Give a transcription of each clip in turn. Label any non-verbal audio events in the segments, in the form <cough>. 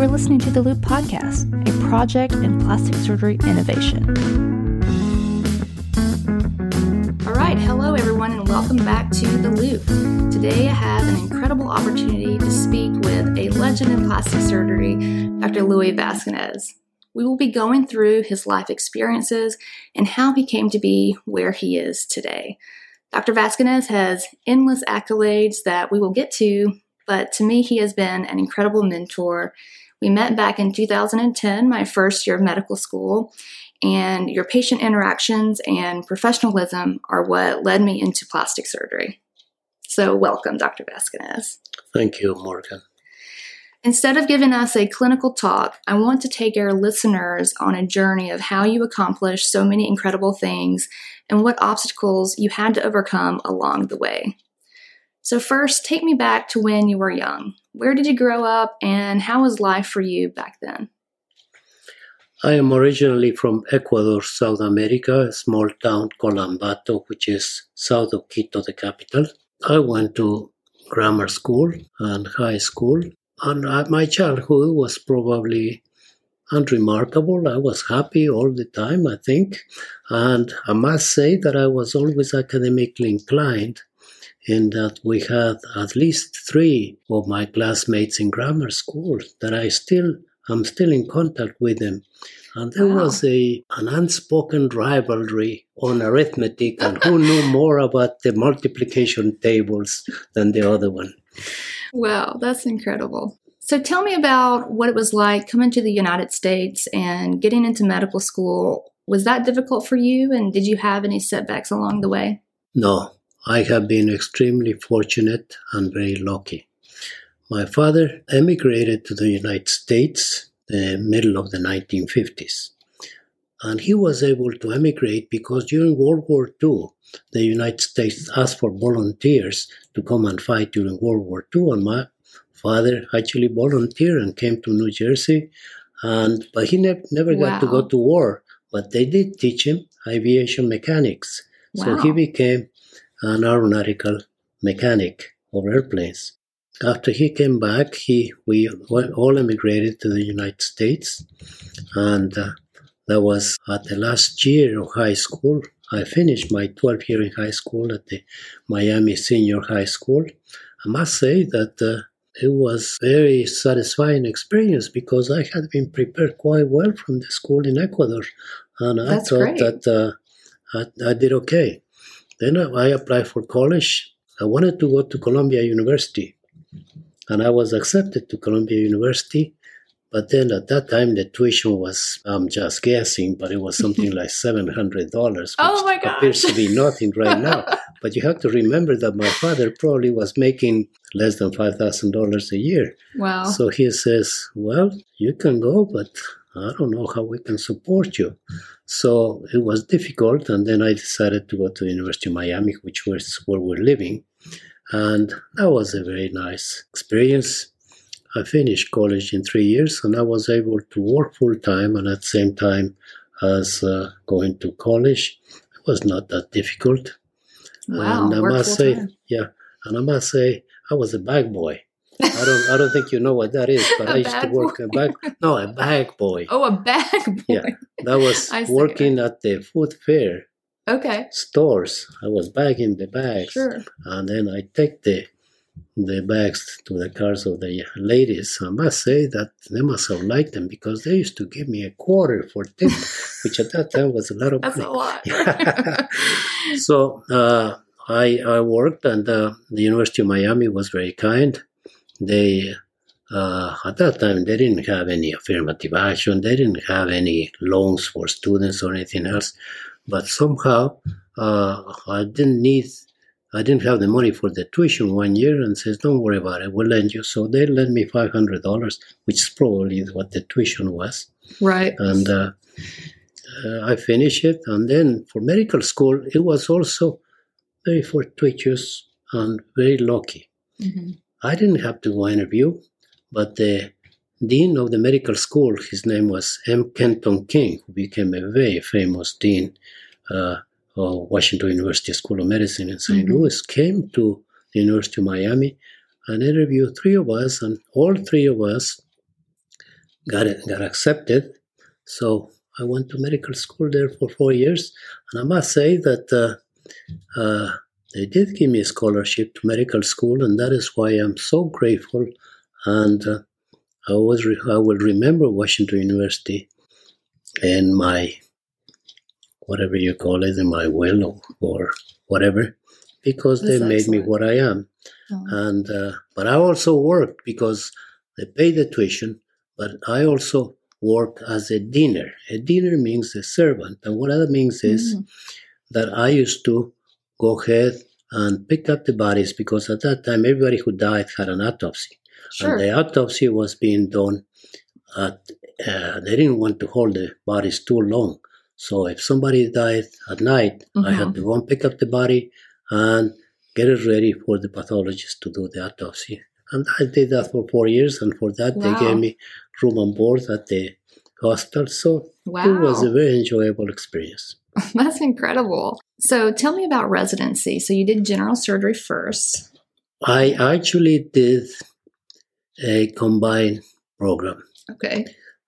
You are listening to the Loupe Podcast, a project in plastic surgery innovation. All right, hello everyone, and welcome back to The Loupe. Today I have an incredible opportunity to speak with a legend in plastic surgery, Dr. Luis Vasconez. We will be going through his life experiences and how he came to be where he is today. Dr. Vasconez has endless accolades that we will get to, but to me, he has been an incredible mentor. We met back in 2010, my first year of medical school, and your patient interactions and professionalism are what led me into plastic surgery. So, welcome, Dr. Vasconez. Thank you, Morgan. Instead of giving us a clinical talk, I want to take our listeners on a journey of how you accomplished so many incredible things and what obstacles you had to overcome along the way. So, first, take me back to when you were young. Where did you grow up, and how was life for you back then? I am originally from Ecuador, South America, a small town called Ambato, which is south of Quito, the capital. I went to grammar school and high school, and my childhood was probably unremarkable. I was happy all the time, I think, and I must say that I was always academically inclined in that we had at least three of my classmates in grammar school that I still I'm still in contact with them. And there wow. was a an unspoken rivalry on arithmetic and who knew more about the multiplication tables than the other one. Wow, that's incredible. So tell me about what it was like coming to the United States and getting into medical school. Was that difficult for you and did you have any setbacks along the way? No, I have been extremely fortunate and very lucky. My father emigrated to the United States the middle of the 1950s. And he was able to emigrate because during World War II, the United States asked for volunteers to come and fight during World War II. And my father actually volunteered and came to New Jersey. And but he ne- never wow. got to go to war. But they did teach him aviation mechanics. Wow. So he became an aeronautical mechanic of airplanes. After he came back, he we all emigrated to the United States, and uh, that was at the last year of high school. I finished my 12 year in high school at the Miami Senior High School. I must say that uh, it was very satisfying experience because I had been prepared quite well from the school in Ecuador, and That's I thought great. that uh, I, I, did okay. Then I applied for college. I wanted to go to Columbia University, and I was accepted to Columbia University. But then at that time, the tuition was, I'm just guessing, but it was <laughs> something like $700, which oh my <laughs> appears to be nothing right now. <laughs> but you have to remember that my father probably was making less than $5,000 a year. Wow. So he says, Well, you can go, but I don't know how we can support you. So it was difficult, and then I decided to go to the University of Miami, which was where we're living, and that was a very nice experience. I finished college in three years, and I was able to work full time, and at the same time as uh, going to college, it was not that difficult. Wow, and I must say, time. yeah, and I must say, I was a bag boy. I don't I don't think you know what that is, but <laughs> I used to work boy. a bag no a bag boy. Oh, a bag <laughs> boy. Yeah, that was working at the food fair. Okay. Stores. I was bagging the bags. Sure. And then I take the the bags to the cars of the ladies. I must say that they must have liked them because they used to give me a quarter for tip, <laughs> which at that time was a lot of That's money. a lot. so uh, I I worked, and uh, the University of Miami was very kind they uh, at that time they didn't have any affirmative action. They didn't have any loans for students or anything else. But somehow uh, i didn't need i didn't have the money for the tuition one year and says don't worry about it. We'll lend you. So they lent me $500 which is probably what the tuition was. Right. And uh, uh i finished it. And then for medical school it was also very fortuitous and very lucky. Mm-hmm. I didn't have to go interview, but the dean of the medical school, his name was M. Kenton King, who became a very famous dean uh, of Washington University School of Medicine in saint mm-hmm. Louis, came to the University of Miami and interviewed three of us, and all three of us got it, got accepted. So I went to medical school there for four years, and I must say that uh, uh, they did give me a scholarship to medical school, and that is why I'm so grateful. And uh, I was re- I will remember Washington University in my whatever you call it in my will or, or whatever because That's they made me what I am. Oh, And uh, but I also worked because they paid the tuition, but I also work as a diener. A diener means a servant, and what that means is mm, that I used to go ahead and pick up the bodies because at that time everybody who died had an autopsy, sure. and the autopsy was being done at. Uh, they didn't want to hold the bodies too long, so if somebody died at night, I had to go and pick up the body and get it ready for the pathologist to do the autopsy. And I did that for four years, and for that they gave me room and board at the hospital. So wow. it was a very enjoyable experience. <laughs> That's incredible. So tell me about residency. So you did general surgery first. I actually did a combined program, Okay.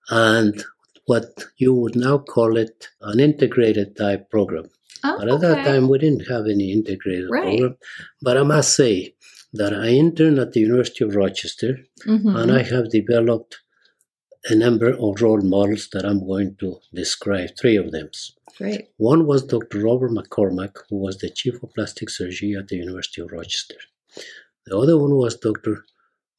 and what you would now call it an integrated type program. Oh, But at that time, we didn't have any integrated Right. program. But I must say that I interned at the University of Rochester, Mhm. and I have developed a number of role models that I'm going to describe, three of them. Great. One was Dr. Robert McCormack, who was the chief of plastic surgery at the University of Rochester. The other one was Dr.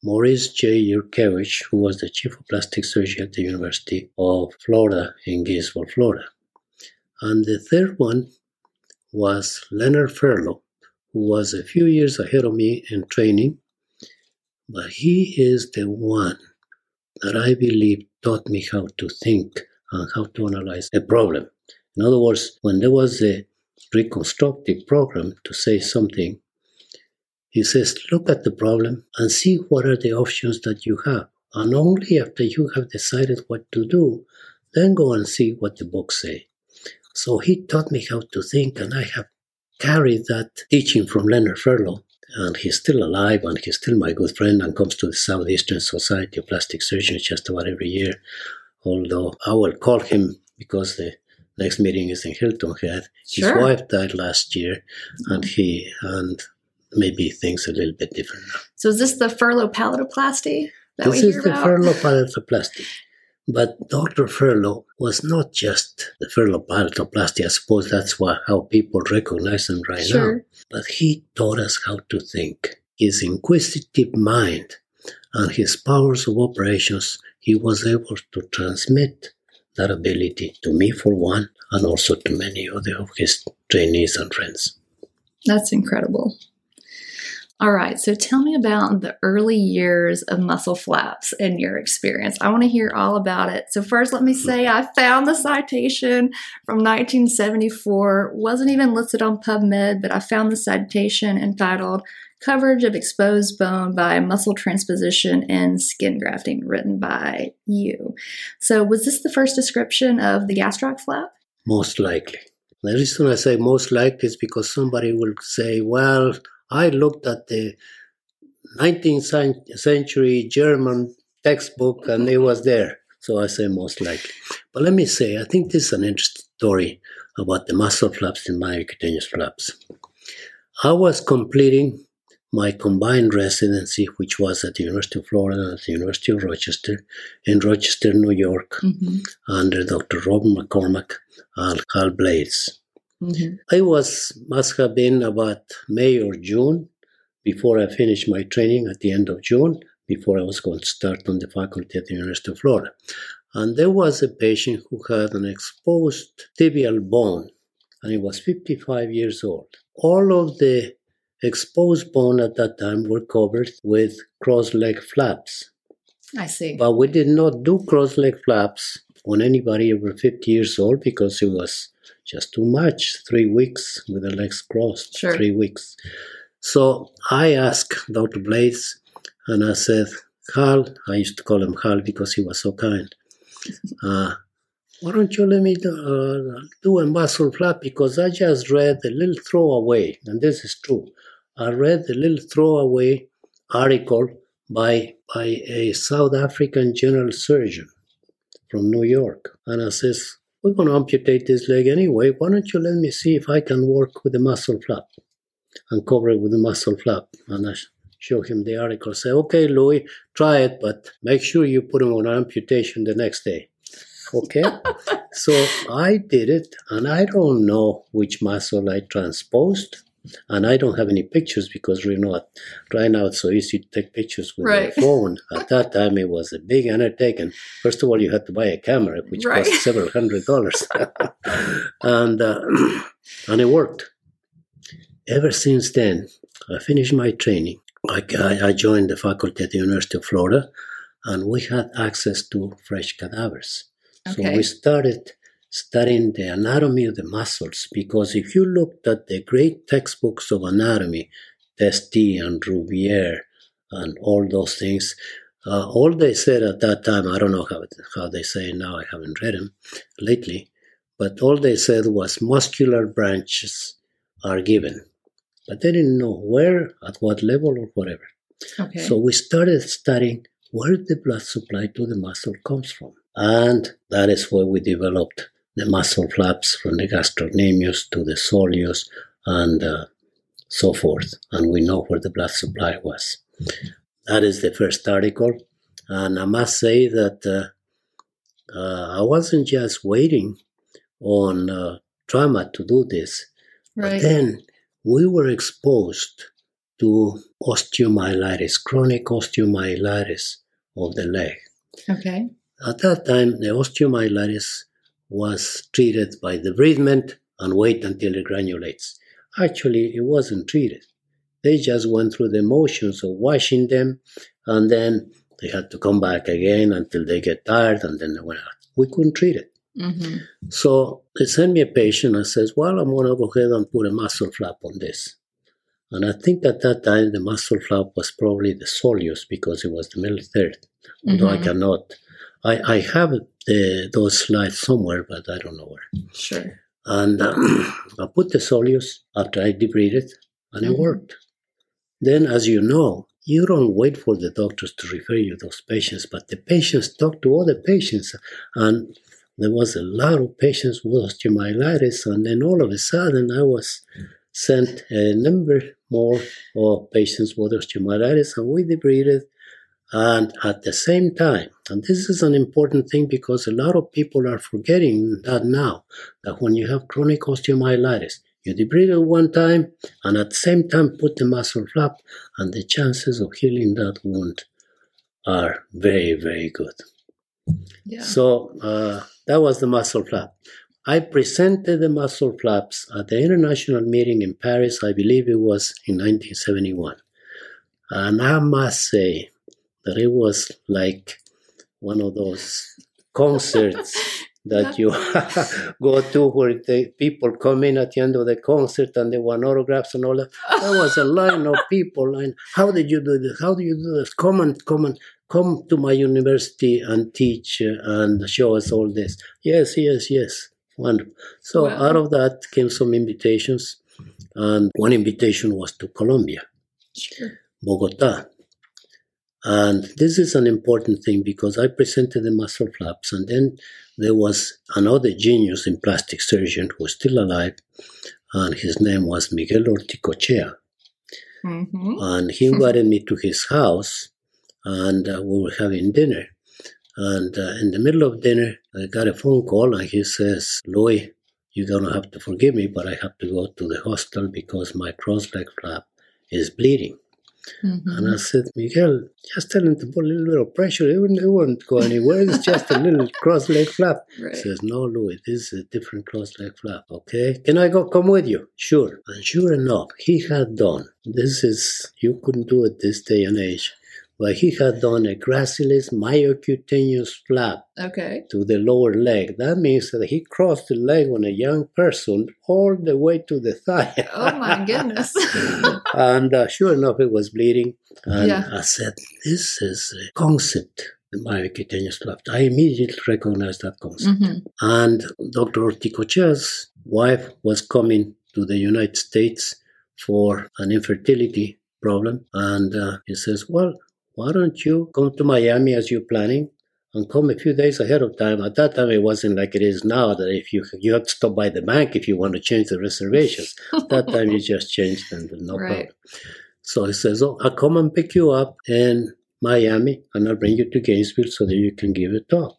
Maurice J. Jurkiewicz, who was the chief of plastic surgery at the University of Florida in Gainesville, Florida. And the third one was Leonard Furlow, who was a few years ahead of me in training, but he is the one that I believe taught me how to think and how to analyze a problem. In other words, when there was a reconstructive program to say something, he says, look at the problem and see what are the options that you have. And only after you have decided what to do, then go and see what the books say. So he taught me how to think, and I have carried that teaching from Leonard Furlow. And he's still alive, and he's still my good friend, and comes to the Southeastern Society of Plastic Surgeons just about every year. Although I will call him because the next meeting is in Hilton Head. His wife died last year, and he and maybe things a little bit different now. So is this the Furlow palatoplasty that this we is hear the about? Furlow palatoplasty. But Dr. Furlow was not just the Furlow palatoplasty. I suppose that's why, how people recognize him right now. But he taught us how to think. His inquisitive mind and his powers of operations, he was able to transmit that ability to me, for one, and also to many other of his trainees and friends. That's incredible. All right, so tell me about the early years of muscle flaps and your experience. I want to hear all about it. So, first, let me mm-hmm. say I found the citation from 1974. Wasn't even listed on PubMed, but I found the citation entitled Coverage of Exposed Bone by Muscle Transposition and Skin Grafting, written by you. So, was this the first description of the gastroc flap? Most likely. The reason I say most likely is because somebody will say, well, I looked at the 19th century German textbook and it was there. So I say most likely. But let me say, I think this is an interesting story about the muscle flaps and myocutaneous flaps. I was completing my combined residency, which was at the University of Florida and at the University of Rochester, in Rochester, New York, Mm-hmm. under Dr. Robert McCormack and Hal Blades. Mm-hmm. I was must have been about May or June before I finished my training at the end of June, before I was going to start on the faculty at the University of Florida. And there was a patient who had an exposed tibial bone, and he was 55 years old. All of the exposed bone at that time were covered with cross leg flaps. I see. But we did not do cross leg flaps on anybody over 50 years old because it was just too much. Three weeks with the legs crossed. Sure. Three weeks. So I asked Dr. Blades and I said, Hal, I used to call him Hal because he was so kind. <laughs> Uh, why don't you let me do, uh, do a muscle flap? Because I just read a little throwaway, and this is true. I read a little throwaway article by by a South African general surgeon, from New York. And I says, we're going to amputate this leg anyway. Why don't you let me see if I can work with the muscle flap and cover it with the muscle flap? And I show him the article. Say, okay, Louis, try it, but make sure you put him on amputation the next day. Okay, <laughs> so I did it, and I don't know which muscle I transposed, and I don't have any pictures because you know right now it's so easy to take pictures with Right. your <laughs> phone. At that time, it was a big undertaking. First of all, you had to buy a camera, which Right. cost several hundred dollars, <laughs> and uh, <clears throat> and it worked. Ever since then, I finished my training. I, I I joined the faculty at the University of Florida, and we had access to fresh cadavers. So we started studying the anatomy of the muscles because if you looked at the great textbooks of anatomy, Testut and Rouvier and all those things, uh, all they said at that time, I don't know how, how they say it now, I haven't read them lately, but all they said was muscular branches are given. But they didn't know where, at what level, or whatever. Okay. So we started studying where the blood supply to the muscle comes from. And that is where we developed the muscle flaps from the gastrocnemius to the soleus and uh, so forth. And we know where the blood supply was. That is the first article. And I must say that uh, uh, I wasn't just waiting on uh, trauma to do this, but right. then we were exposed to osteomyelitis, chronic osteomyelitis of the leg. okay. At that time, the osteomyelitis was treated by debridement and wait until it granulates. Actually, it wasn't treated. They just went through the motions of washing them, and then they had to come back again until they get tired, and then they went out. We couldn't treat it. hmm So they sent me a patient and says, Well, I'm going to go ahead and put a muscle flap on this. And I think at that time the muscle flap was probably the soleus because it was the middle third. Although I Mhm. cannot, I, I have the, those slides somewhere, but I don't know where. Sure. And um, <clears throat> I put the soleus after I debrided, and it Mhm. worked. Then, as you know, you don't wait for the doctors to refer you those patients, but the patients talk to other patients. And there was a lot of patients with osteomyelitis, and then all of a sudden I was sent a number more of patients with osteomyelitis, and we debrided. And at the same time, and this is an important thing because a lot of people are forgetting that now, that when you have chronic osteomyelitis, you debride it one time and at the same time put the muscle flap, and the chances of healing that wound are very, very good. Yeah. So uh, that was the muscle flap. I presented the muscle flaps at the international meeting in Paris, I believe it was in 1971. And I must say that it was like one of those concerts <laughs> that you <laughs> go to where the people come in at the end of the concert and they want autographs and all that. There was a line of <laughs> people and how did you do this? How do you do this? Come and come and come to my university and teach and show us all this. Yes, yes, yes. Wonderful. So Wow. out of that came some invitations, and one invitation was to Colombia, Sure. Bogota. And this is an important thing because I presented the muscle flaps, and then there was another genius in plastic surgeon who was still alive, and his name was Miguel Orticochea. hmm And he invited me to his house, and uh, we were having dinner. And uh, in the middle of dinner, I got a phone call, and he says, Louis, you're going to have to forgive me, but I have to go to the hospital because my cross leg flap is bleeding. Hmm And I said, Miguel, just tell him to put a little bit of pressure. It won't, it won't go anywhere. It's just a little <laughs> cross leg flap. Right. He says, No, Louis, this is a different cross leg flap. Okay. Can I go come with you? Sure. And sure enough, he had done. This is, you couldn't do it this day and age. But he had done a gracilis myocutaneous flap Okay. to the lower leg. That means that he crossed the leg on a young person all the way to the thigh. <laughs> Oh my goodness. <laughs> and uh, sure enough, it was bleeding. And Yeah. I said, This is a concept, the myocutaneous flap. I immediately recognized that concept. hmm And Dr. Orticochea's wife was coming to the United States for an infertility problem. And uh, he says, Well, why don't you come to Miami as you're planning? and come a few days ahead of time. At that time, it wasn't like it is now that if you you have to stop by the bank if you want to change the reservations. that time you just changed and no Right. problem. So he says, "Oh, I'll come and pick you up in Miami, and I'll bring you to Gainesville so that you can give a talk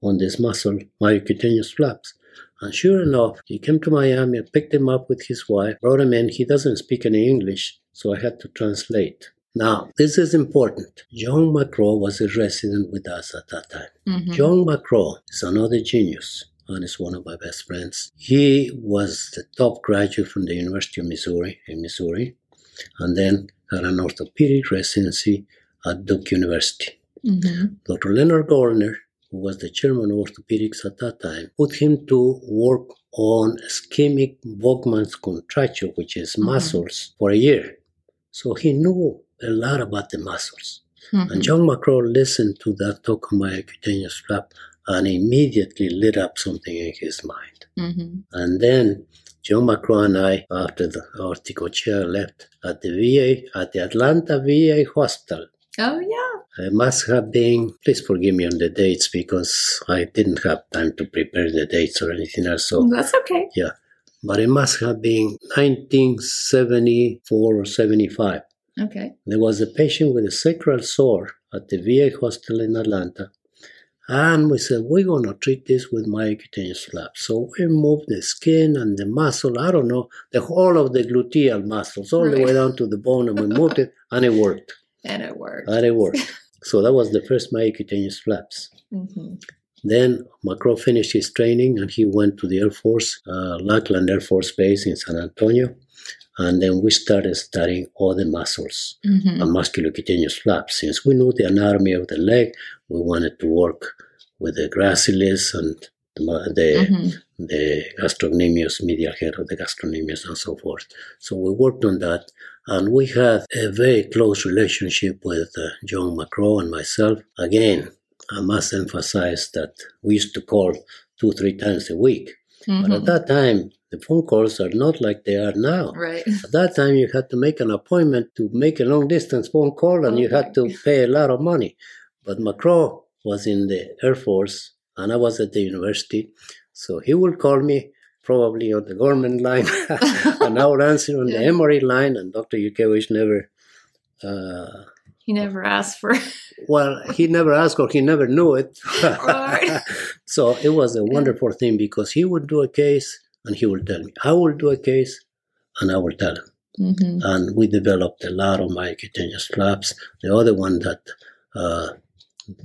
on this muscle myocutaneous flaps." And sure enough, he came to Miami. I picked him up with his wife, brought him in. He doesn't speak any English, so I had to translate. Now, this is important. John McCraw was a resident with us at that time. Mhm. John McCraw is another genius and is one of my best friends. He was the top graduate from the University of Missouri in Missouri and then had an orthopedic residency at Duke University. Mhm. Dr. Leonard Goldner, who was the chairman of orthopedics at that time, put him to work on ischemic Volkmann's contracture, which is Mhm. muscles, for a year. So he knew a lot about the muscles. Mhm. And John McCraw listened to that talk on myocutaneous flap and immediately lit up something in his mind. Mhm. And then John McCraw and I, after the Orticochea left at the VA, at the Atlanta VA hospital, Oh yeah. I must have been, please forgive me on the dates because I didn't have time to prepare the dates or anything else. So, That's okay. Yeah. But it must have been 1974 or 75. Okay. There was a patient with a sacral sore at the VA hospital in Atlanta. And we said, we're going to treat this with myocutaneous flap. So we moved the skin and the muscle, I don't know, the whole of the gluteal muscles, all the way down to the bone, and we moved it, and it worked. And it worked. And it worked. <laughs> so that was the first myocutaneous flaps. Mhm. Then McCraw finished his training and he went to the Air Force, uh, Lackland Air Force Base in San Antonio. And then we started studying all the muscles Mhm. and musculocutaneous flaps. Since we knew the anatomy of the leg, we wanted to work with the gracilis and the, mu- the, the gastrocnemius, medial head of the gastrocnemius, and so forth. So we worked on that, and we had a very close relationship with uh, John McCraw and myself. Again, I must emphasize that we used to call two, three times a week. But at Mhm. that time, the phone calls are not like they are now. Right. At that time, you had to make an appointment to make a long distance phone call, and you had to pay a lot of money. But McCraw was in the Air Force, and I was at the university, so he would call me probably on the government <laughs> line, <laughs> and I would answer on the Emory line, and Dr. Jurkiewicz never. Uh, He never asked for. well, he never asked or he never knew it. <laughs> Right. so it was a wonderful thing because he would do a case and he will tell me. I will do a case and I will tell him Mhm. and we developed a lot of myocutaneous flaps. The other one that uh,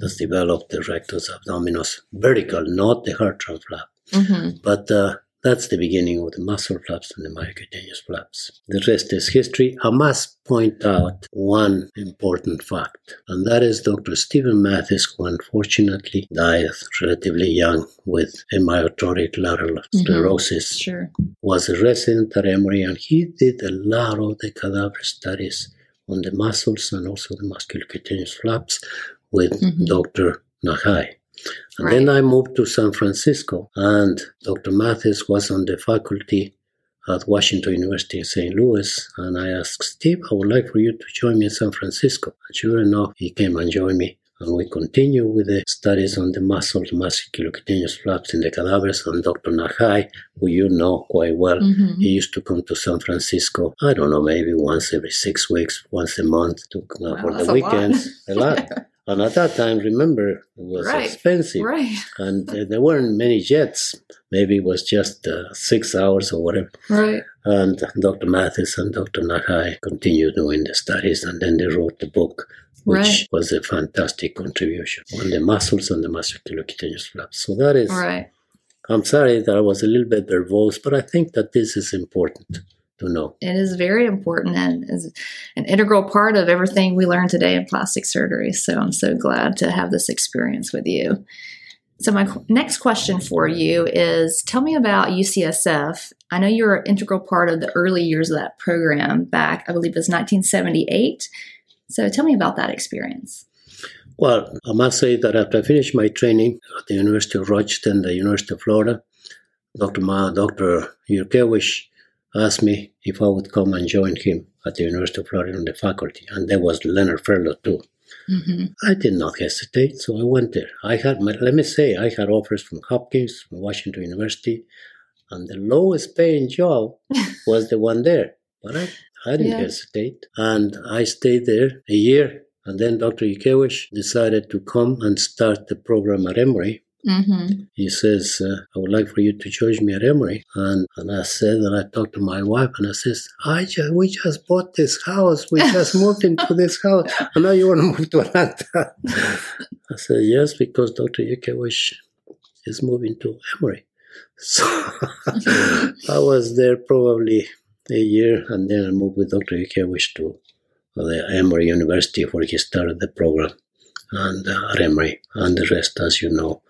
has developed the rectus abdominis vertical, not the heart flap. Mhm. But uh, that's the beginning of the muscle flaps and the myocutaneous flaps. The rest is history. I must point out one important fact, and that is Dr. Stephen Mathes, who unfortunately died relatively young with amyotrophic lateral sclerosis Sure. was a resident at Emory and he did a lot of the cadaver studies on the muscles and also the musculocutaneous flaps with Mhm. Dr. Nahai. And then I moved to San Francisco and Dr. Mathes was on the faculty at Washington University in St. Louis and I asked Steve, I would like for you to join me in San Francisco. And sure enough, he came and joined me and we continue with the studies on the muscle, muscles, musculocutaneous flaps in the cadavers and Dr. Nahai, who you know quite well. Mhm. He used to come to San Francisco, I don't know, maybe once every six weeks, once a month to, uh, Wow, for the weekends. A lot. <laughs> And at that time, remember, it was Right. expensive. Right. <laughs> And uh, there weren't many jets. Maybe it was just uh, six hours or whatever. Right. And Dr. Mathes and Dr. Nahai continued doing the studies, and then they wrote the book, which Right. was a fantastic contribution on the muscles and the musculocutaneous flaps. So that is, Right. I'm sorry that I was a little bit verbose, but I think that this is important to know. It is very important and is an integral part of everything we learn today in plastic surgery. So I'm so glad to have this experience with you. So my next question for you is tell me about UCSF. I know you're an integral part of the early years of that program back, I believe it was 1978. So tell me about that experience. Well, I must say that after I finished my training at the University of Rochester and the University of Florida, Dr. Ma, Dr. Jurkiewicz asked me if I would come and join him at the University of Florida on the faculty, and there was Leonard Furlow too. Mm-hmm. I did not hesitate, so I went there. I had, my, let me say, I had offers from Hopkins, from Washington University, and the lowest paying job <laughs> was the one there. But I, I didn't yeah. hesitate, and I stayed there a year. And then Dr. Jurkiewicz decided to come and start the program at Emory. Mm-hmm. He says, uh, I would like for you to join me at Emory. And, and I said, and I talked to my wife, and I says, I just, we just bought this house. We just <laughs> moved into this house. And now you want to move to Atlanta. I said, yes, because Dr. Jurkiewicz is moving to Emory. So <laughs> I was there probably a year, and then I moved with Dr. Jurkiewicz to the Emory University where he started the program and uh, at Emory, and the rest, as you know,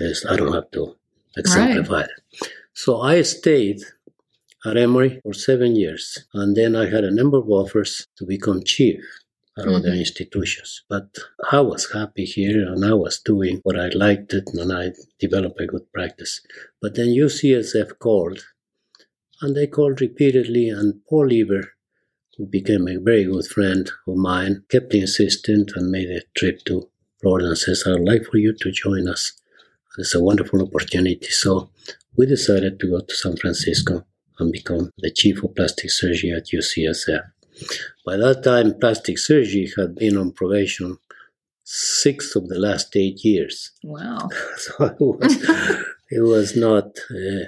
is I don't have to exemplify right. it. So I stayed at Emory for seven years, and then I had a number of offers to become chief at mm-hmm. other institutions. But I was happy here, and I was doing what I liked it, and I developed a good practice. But then UCSF called, and they called repeatedly, and Paul Lieber, who became a very good friend of mine, kept insisting and made a trip to Florida and says, I'd like for you to join us. It's a wonderful opportunity. So we decided to go to San Francisco and become the chief of plastic surgery at UCSF. By that time, plastic surgery had been on probation six of the last eight years. Wow. <laughs> so it was, it was not uh,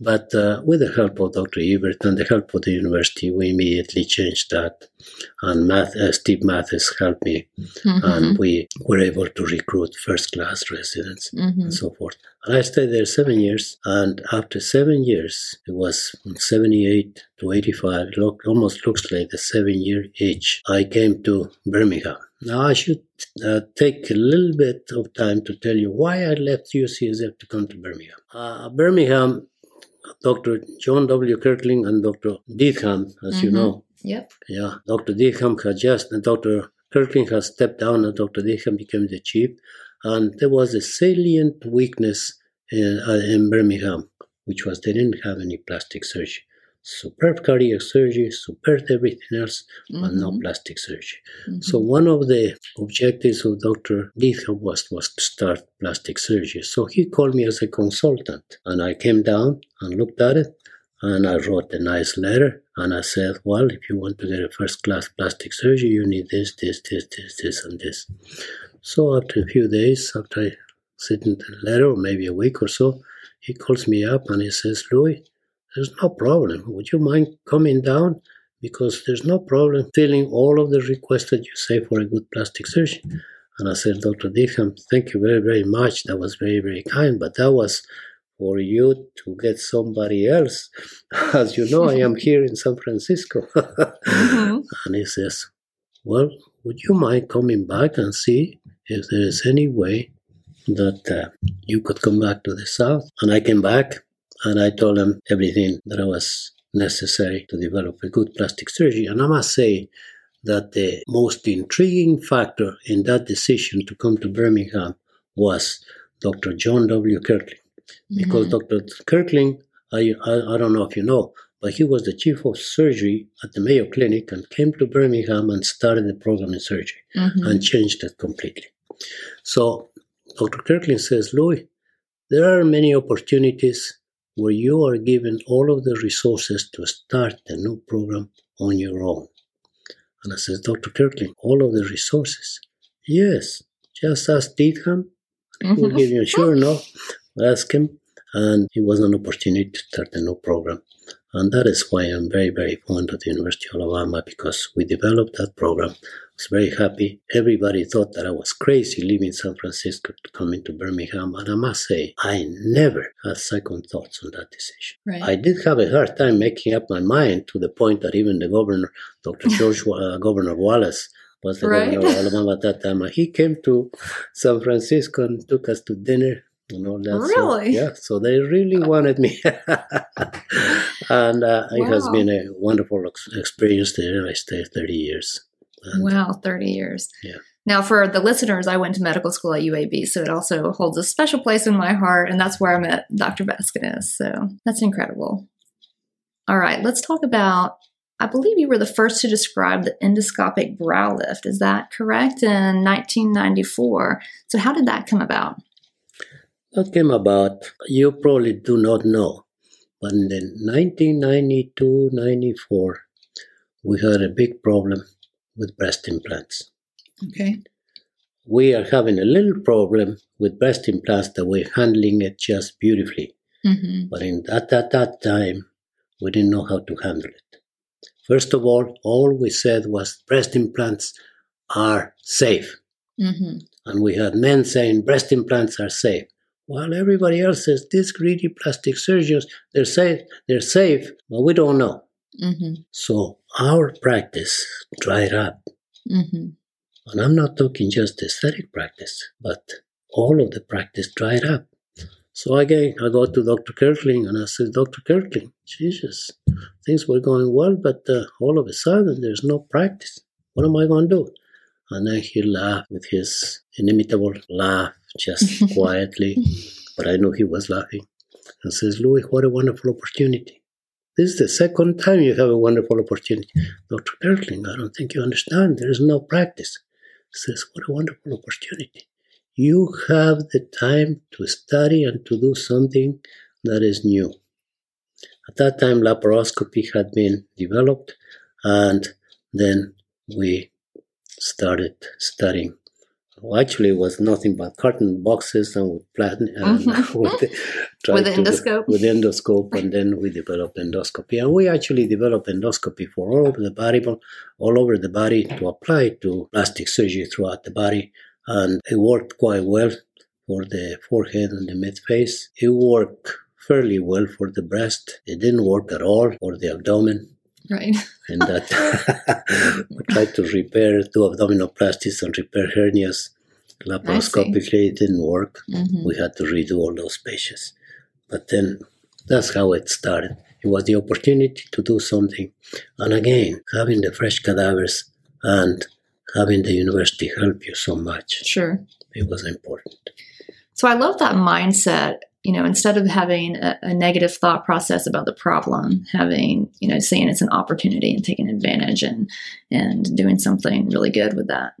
but uh, with the help of Dr. Ebert and the help of the university, we immediately changed that. And Math, uh, Steve Mathes helped me, mm-hmm. and we were able to recruit first class residents mm-hmm. and so forth. And I stayed there seven years, and after seven years, it was from 78 to 85, look, almost looks like a seven year age, I came to Birmingham. Now, I should uh, take a little bit of time to tell you why I left UCSF to come to Birmingham. Uh, Birmingham Dr. John W. Kirklin and Dr. Diethelm, as mm-hmm. you know. Yep. Yeah, Dr. Diethelm had just, and Dr. Kirklin has stepped down, and Dr. Diethelm became the chief. And there was a salient weakness in, uh, in Birmingham, which was they didn't have any plastic surgery superb cardiac surgery, superb everything else, mm-hmm. but no mm-hmm. plastic surgery. Mm-hmm. So one of the objectives of Dr. Diethelm was, was to start plastic surgery. So he called me as a consultant and I came down and looked at it and I wrote a nice letter and I said, well, if you want to get a first class plastic surgery, you need this, this, this, this, this, and this. So after a few days, after I sent the letter, or maybe a week or so, he calls me up and he says, Louis, there's no problem. Would you mind coming down? Because there's no problem filling all of the requests that you say for a good plastic surgeon. And I said, Dr. Diethelm, thank you very, very much. That was very, very kind. But that was for you to get somebody else. <laughs> As you know, I am here in San Francisco. <laughs> mm-hmm. And he says, Well, would you mind coming back and see if there is any way that uh, you could come back to the South? And I came back and I told him everything that was necessary to develop a good plastic surgery. And I must say that the most intriguing factor in that decision to come to Birmingham was Dr. John W. Kirklin. Because mm-hmm. Dr. Kirklin, I, I, I don't know if you know, but he was the chief of surgery at the Mayo Clinic and came to Birmingham and started the program in surgery mm-hmm. and changed it completely. So Dr. Kirklin says, Louis, there are many opportunities where you are given all of the resources to start the new program on your own. And I said, Dr. Kirklin, all of the resources? Yes, just ask Diethelm. He will give you, a sure, mm-hmm. enough, ask him. And it was an opportunity to start a new program. And that is why I'm very, very fond of the University of Alabama because we developed that program I was very happy. Everybody thought that I was crazy leaving San Francisco to come into Birmingham. And I must say, I never had second thoughts on that decision. Right. I did have a hard time making up my mind to the point that even the governor, Dr. <laughs> George, uh, Governor Wallace, was the right. governor of Alabama at that time. He came to San Francisco and took us to dinner and all that. Really? So, yeah. So they really wanted me, <laughs> and uh, wow. it has been a wonderful experience there. I stayed thirty years. And, wow, 30 years. Yeah. Now, for the listeners, I went to medical school at UAB, so it also holds a special place in my heart, and that's where I met Dr. Vasconez. So that's incredible. All right, let's talk about I believe you were the first to describe the endoscopic brow lift. Is that correct? In 1994. So, how did that come about? That came about, you probably do not know, but in 1992 94, we had a big problem with breast implants. Okay. We are having a little problem with breast implants that we're handling it just beautifully. Mm-hmm. But in that, at that time, we didn't know how to handle it. First of all, all we said was breast implants are safe. Mm-hmm. And we had men saying breast implants are safe. While everybody else says these greedy plastic surgeons, they're safe, they're safe, but we don't know. Mm-hmm. So our practice dried up. Mm-hmm. And I'm not talking just aesthetic practice, but all of the practice dried up. So again, I go to Dr. Kirklin and I said, Dr. Kirklin, Jesus, things were going well, but uh, all of a sudden there's no practice. What am I going to do? And then he laughed with his inimitable laugh, just <laughs> quietly, but I knew he was laughing, and says, Louis, what a wonderful opportunity. This is the second time you have a wonderful opportunity. Dr. Kirklin, I don't think you understand. There is no practice. He says, What a wonderful opportunity. You have the time to study and to do something that is new. At that time, laparoscopy had been developed, and then we started studying. Well, actually, it was nothing but carton boxes and with plan and Mhm. <laughs> with, the, <laughs> With to de- endoscope? with endoscope, and then we developed endoscopy. And we actually developed endoscopy for all over the body, all over the body to apply to plastic surgery throughout the body, and it worked quite well for the forehead and the mid face. It worked fairly well for the breast. It didn't work at all for the abdomen Right. <laughs> and that <laughs> we tried to repair do abdominoplasties and repair hernias. Laparoscopically, it didn't work. Mm-hmm. We had to redo all those patients. But then that's how it started. It was the opportunity to do something. And again, having the fresh cadavers and having the university help you so much, Sure. it was important. So I love that mindset. You know, instead of having a, a negative thought process about the problem, having you know, saying it's an opportunity and taking advantage and and doing something really good with that.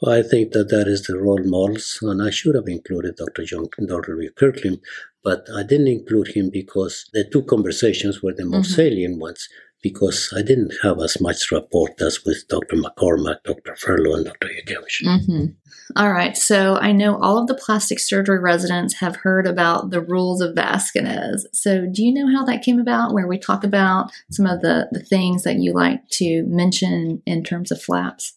Well, I think that that is the role models, and I should have included Dr. John, Dr. Kirklin, but I didn't include him because the two conversations were the most Mhm. salient ones, because I didn't have as much rapport as with Dr. McCormack, Dr. Furlow, and Dr. Jurkiewicz. Mm-hmm. All right. So I know all of the plastic surgery residents have heard about the rules of Vasconez. So do you know how that came about? Where we talk about some of the the things that you like to mention in terms of flaps.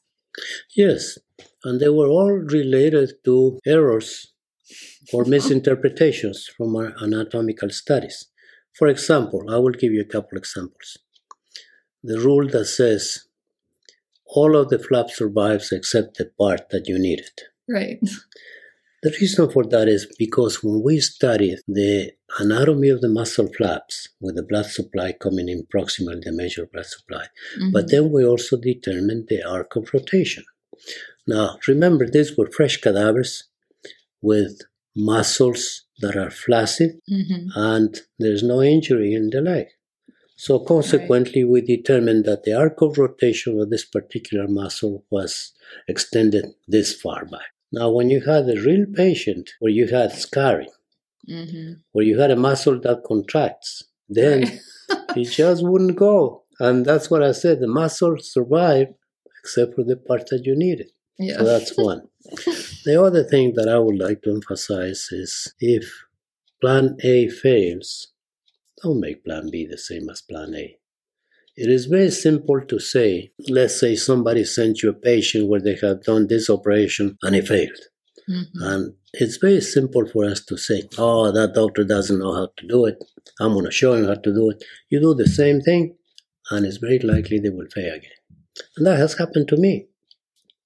Yes, and they were all related to errors or misinterpretations from our anatomical studies. For example, I will give you a couple examples. The rule that says all of the flap survives except the part that you needed. Right. The reason for that is because when we studied the anatomy of the muscle flaps with the blood supply coming in proximal, the major blood supply, but then we also determined the arc of rotation. Now, remember, these were fresh cadavers with muscles that are flaccid hmm and there's no injury in the leg. So, consequently, we determined that the arc of rotation of this particular muscle was extended this far back. Now, when you had a real patient where you had scarring, hmm where you had a muscle that contracts, then <laughs> it just wouldn't go. And that's what I said the muscle survived except for the part that you needed. yeah. So that's one. <laughs> the other thing that I would like to emphasize is if plan A fails, don't make plan B the same as plan A. It is very simple to say, let's say somebody sent you a patient where they have done this operation and it failed. Mhm. And it's very simple for us to say, oh, that doctor doesn't know how to do it. I'm going to show him how to do it. You do the same thing, and it's very likely they will fail again. And that has happened to me.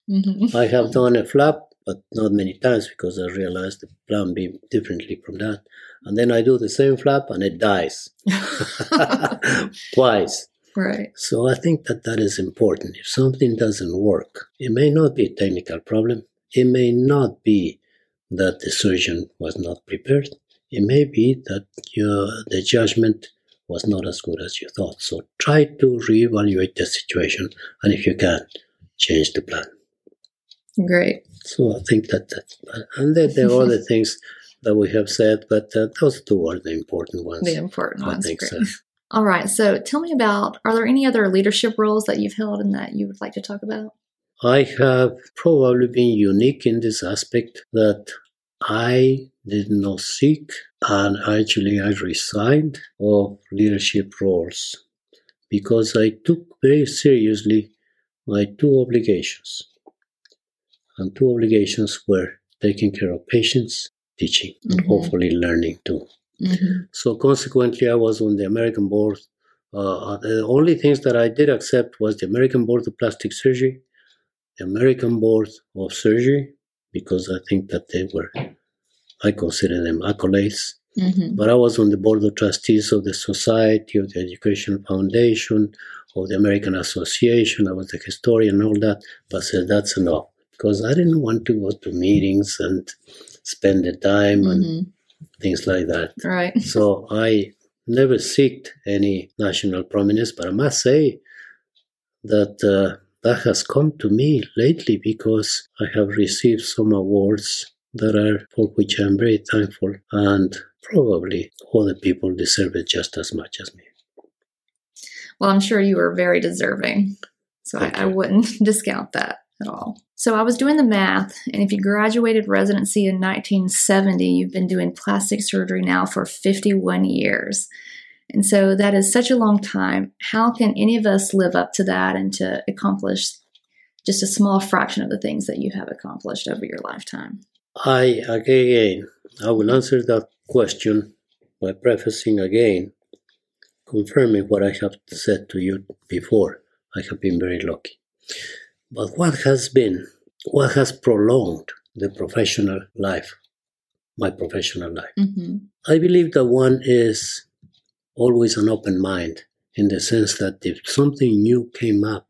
Mhm. I have done a flap, but not many times because I realized the plan B differently from that. And then I do the same flap and it dies <laughs> <laughs> twice. right. So I think that that is important. If something doesn't work, it may not be a technical problem. It may not be that the surgeon was not prepared. It may be that your, the judgment was not as good as you thought. So try to reevaluate the situation, and if you can, change the plan. Great. So I think that that, and then there are other <laughs> things that we have said, but uh, those two are the important ones. The important I ones. so. <laughs> All right. So tell me about are there any other leadership roles that you've held and that you would like to talk about? I have probably been unique in this aspect that I did not seek, and actually I resigned of leadership roles because I took very seriously my two obligations. And two obligations were taking care of patients, teaching, and Mhm. hopefully learning too. Mm-hmm. So consequently, I was on the American board. Uh, the only things that I did accept was the American Board of Plastic Surgery, the American Board of Surgery, because I think that they were, I consider them accolades. Mm-hmm. But I was on the board of trustees of the Society of the Education Foundation, of the American Association. I was the historian and all that. But I said that's enough because I didn't want to go to meetings and spend the time and Mm-hmm. things like that. Right. <laughs> So I never seeked any national prominence, but I must say that uh, that has come to me lately because I have received some awards that are for which I'm very thankful, and probably other people deserve it just as much as me. Well, I'm sure you are very deserving. So I, I wouldn't <laughs> discount that at all. So I was doing the math, and if you graduated residency in 1970, you've been doing plastic surgery now for 51 years. And so that is such a long time. How can any of us live up to that and to accomplish just a small fraction of the things that you have accomplished over your lifetime? I again, I will answer that question by prefacing again, confirming what I have said to you before. I have been very lucky. But what has been, what has prolonged the professional life, my professional life? Mm-hmm. I believe that one is always an open mind in the sense that if something new came up,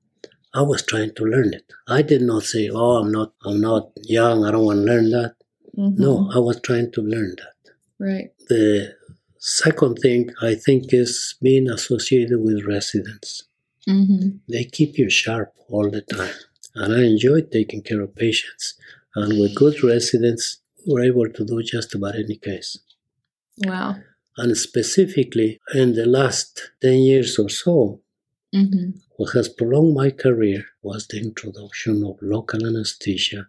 I was trying to learn it. I did not say, "Oh, I'm not, I'm not young. I don't want to learn that." Mm-hmm. No, I was trying to learn that. Right. The second thing I think is being associated with residents. Mm-hmm. They keep you sharp all the time. And I enjoyed taking care of patients. And with good residents, we're able to do just about any case. Wow. And specifically, in the last 10 years or so, Mm-hmm. what has prolonged my career was the introduction of local anesthesia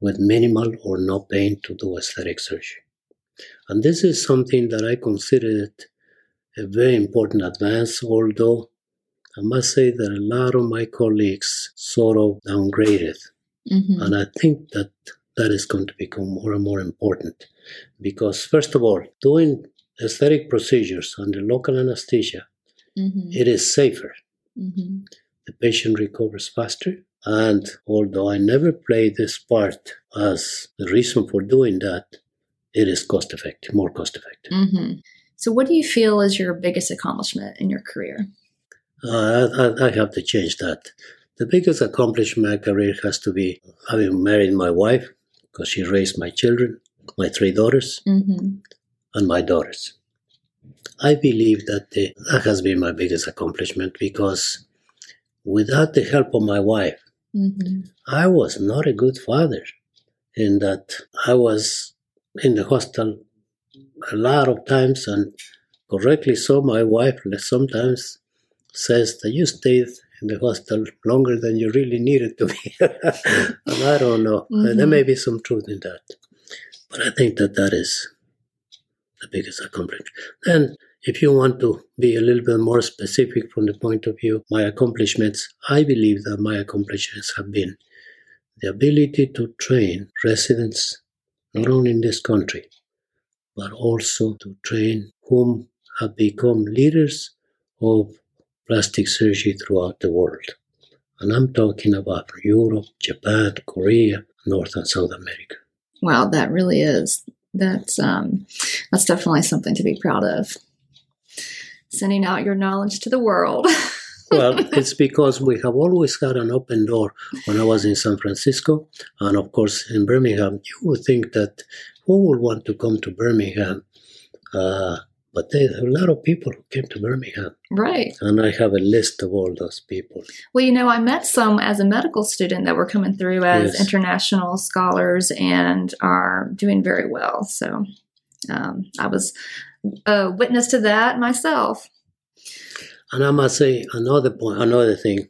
with minimal or no pain to do aesthetic surgery. And this is something that I considered a very important advance, although I must say that a lot of my colleagues sort of downgraded. Mm-hmm. And I think that that is going to become more and more important because, first of all, doing aesthetic procedures under local anesthesia, Mm-hmm. it is safer. Mm-hmm. The patient recovers faster. And although I never play this part as the reason for doing that, it is cost effective, more cost effective. Mm-hmm. So, what do you feel is your biggest accomplishment in your career? Uh, I, I have to change that. The biggest accomplishment in my career has to be having married my wife because she raised my children, my three daughters, Mm-hmm. and my daughters. I believe that the, that has been my biggest accomplishment because without the help of my wife, Mm-hmm. I was not a good father in that I was in the hospital a lot of times and correctly so my wife sometimes says that you stayed in the hostel longer than you really needed to be. <laughs> and I don't know. Uh, There Mhm. may be some truth in that. But I think that that is the biggest accomplishment. And if you want to be a little bit more specific from the point of view my accomplishments, I believe that my accomplishments have been the ability to train residents not only in this country, but also to train whom have become leaders of plastic surgery throughout the world. And I'm talking about Europe, Japan, Korea, North and South America. Wow, that really is. That's um, that's definitely something to be proud of. Sending out your knowledge to the world. <laughs> well, it's because we have always had an open door. When I was in San Francisco, and of course in Birmingham, you would think that who would want to come to Birmingham? Uh, But there's a lot of people who came to Birmingham. Right. And I have a list of all those people. Well, you know, I met some as a medical student that were coming through as Yes. international scholars and are doing very well. So um, I was a witness to that myself. And I must say another point, another thing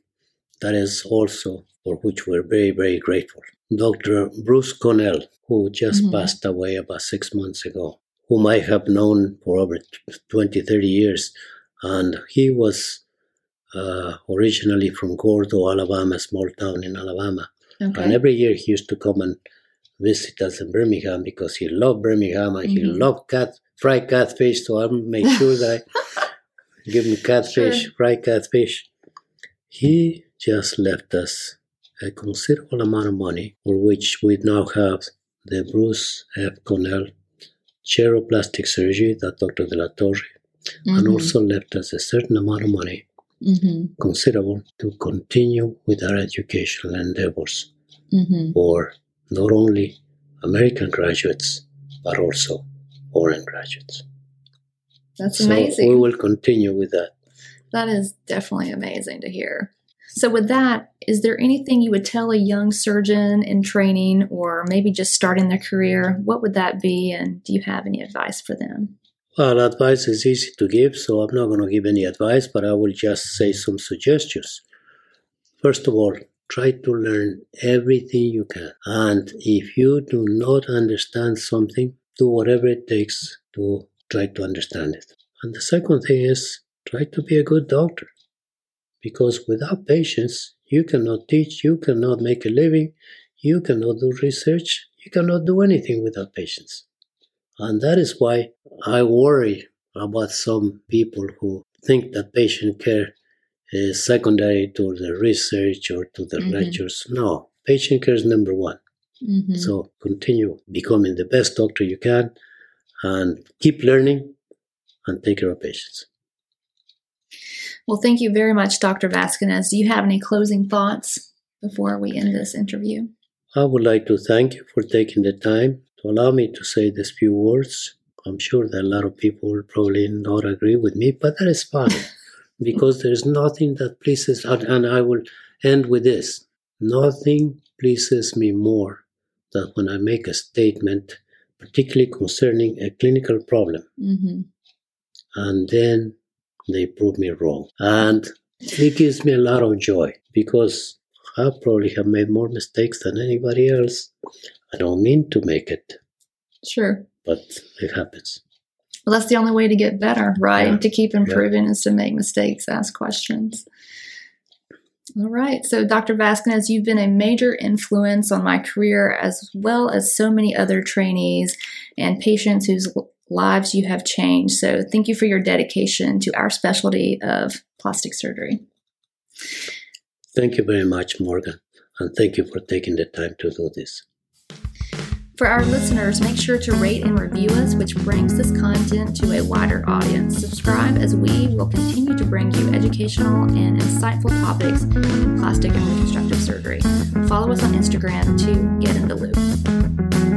that is also for which we're very, very grateful. Dr. Bruce Connell, who just Mhm. passed away about six months ago, whom I have known for over 20, 30 years. And he was uh, originally from Gordo, Alabama, a small town in Alabama. Okay. And every year he used to come and visit us in Birmingham because he loved Birmingham and he Mhm. loved cat fried catfish. So I made sure that I <laughs> give him catfish, Sure. fried catfish. He just left us a considerable amount of money, for which we now have the Bruce F. Connell Chair of Plastic Surgery, that Dr. De La Torre, and Mhm. also left us a certain amount of money, Mhm. considerable, to continue with our educational endeavors Mhm. for not only American graduates, but also foreign graduates. That's So amazing. we will continue with that. That is definitely amazing to hear. So, with that, is there anything you would tell a young surgeon in training or maybe just starting their career? What would that be? And do you have any advice for them? Well, advice is easy to give, so I'm not going to give any advice, but I will just say some suggestions. First of all, try to learn everything you can. And if you do not understand something, do whatever it takes to try to understand it. And the second thing is try to be a good doctor. Because without patients, you cannot teach, you cannot make a living, you cannot do research, you cannot do anything without patients. And that is why I worry about some people who think that patient care is secondary to the research or to the Mhm. lectures. No, patient care is number one. Mm-hmm. So continue becoming the best doctor you can and keep learning and take care of patients. Well, thank you very much, Dr. Vasconez. Do you have any closing thoughts before we end this interview? I would like to thank you for taking the time to allow me to say these few words. I'm sure that a lot of people will probably not agree with me, but that is fine <laughs> because there's nothing that pleases, and and I will end with this nothing pleases me more than when I make a statement, particularly concerning a clinical problem, Mm-hmm. and then they prove me wrong. And it gives me a lot of joy because I probably have made more mistakes than anybody else. I don't mean to make it, Sure. but it happens. Well, that's the only way to get better, right? Yeah. To keep improving is to make mistakes, ask questions. All right. So, Dr. Vasconez, you've been a major influence on my career as well as so many other trainees and patients whose lives you have changed. So, thank you for your dedication to our specialty of plastic surgery. Thank you very much, Morgan, and thank you for taking the time to do this. For our listeners, make sure to rate and review us, which brings this content to a wider audience. Subscribe as we will continue to bring you educational and insightful topics in plastic and reconstructive surgery. Follow us on Instagram to get in the loop.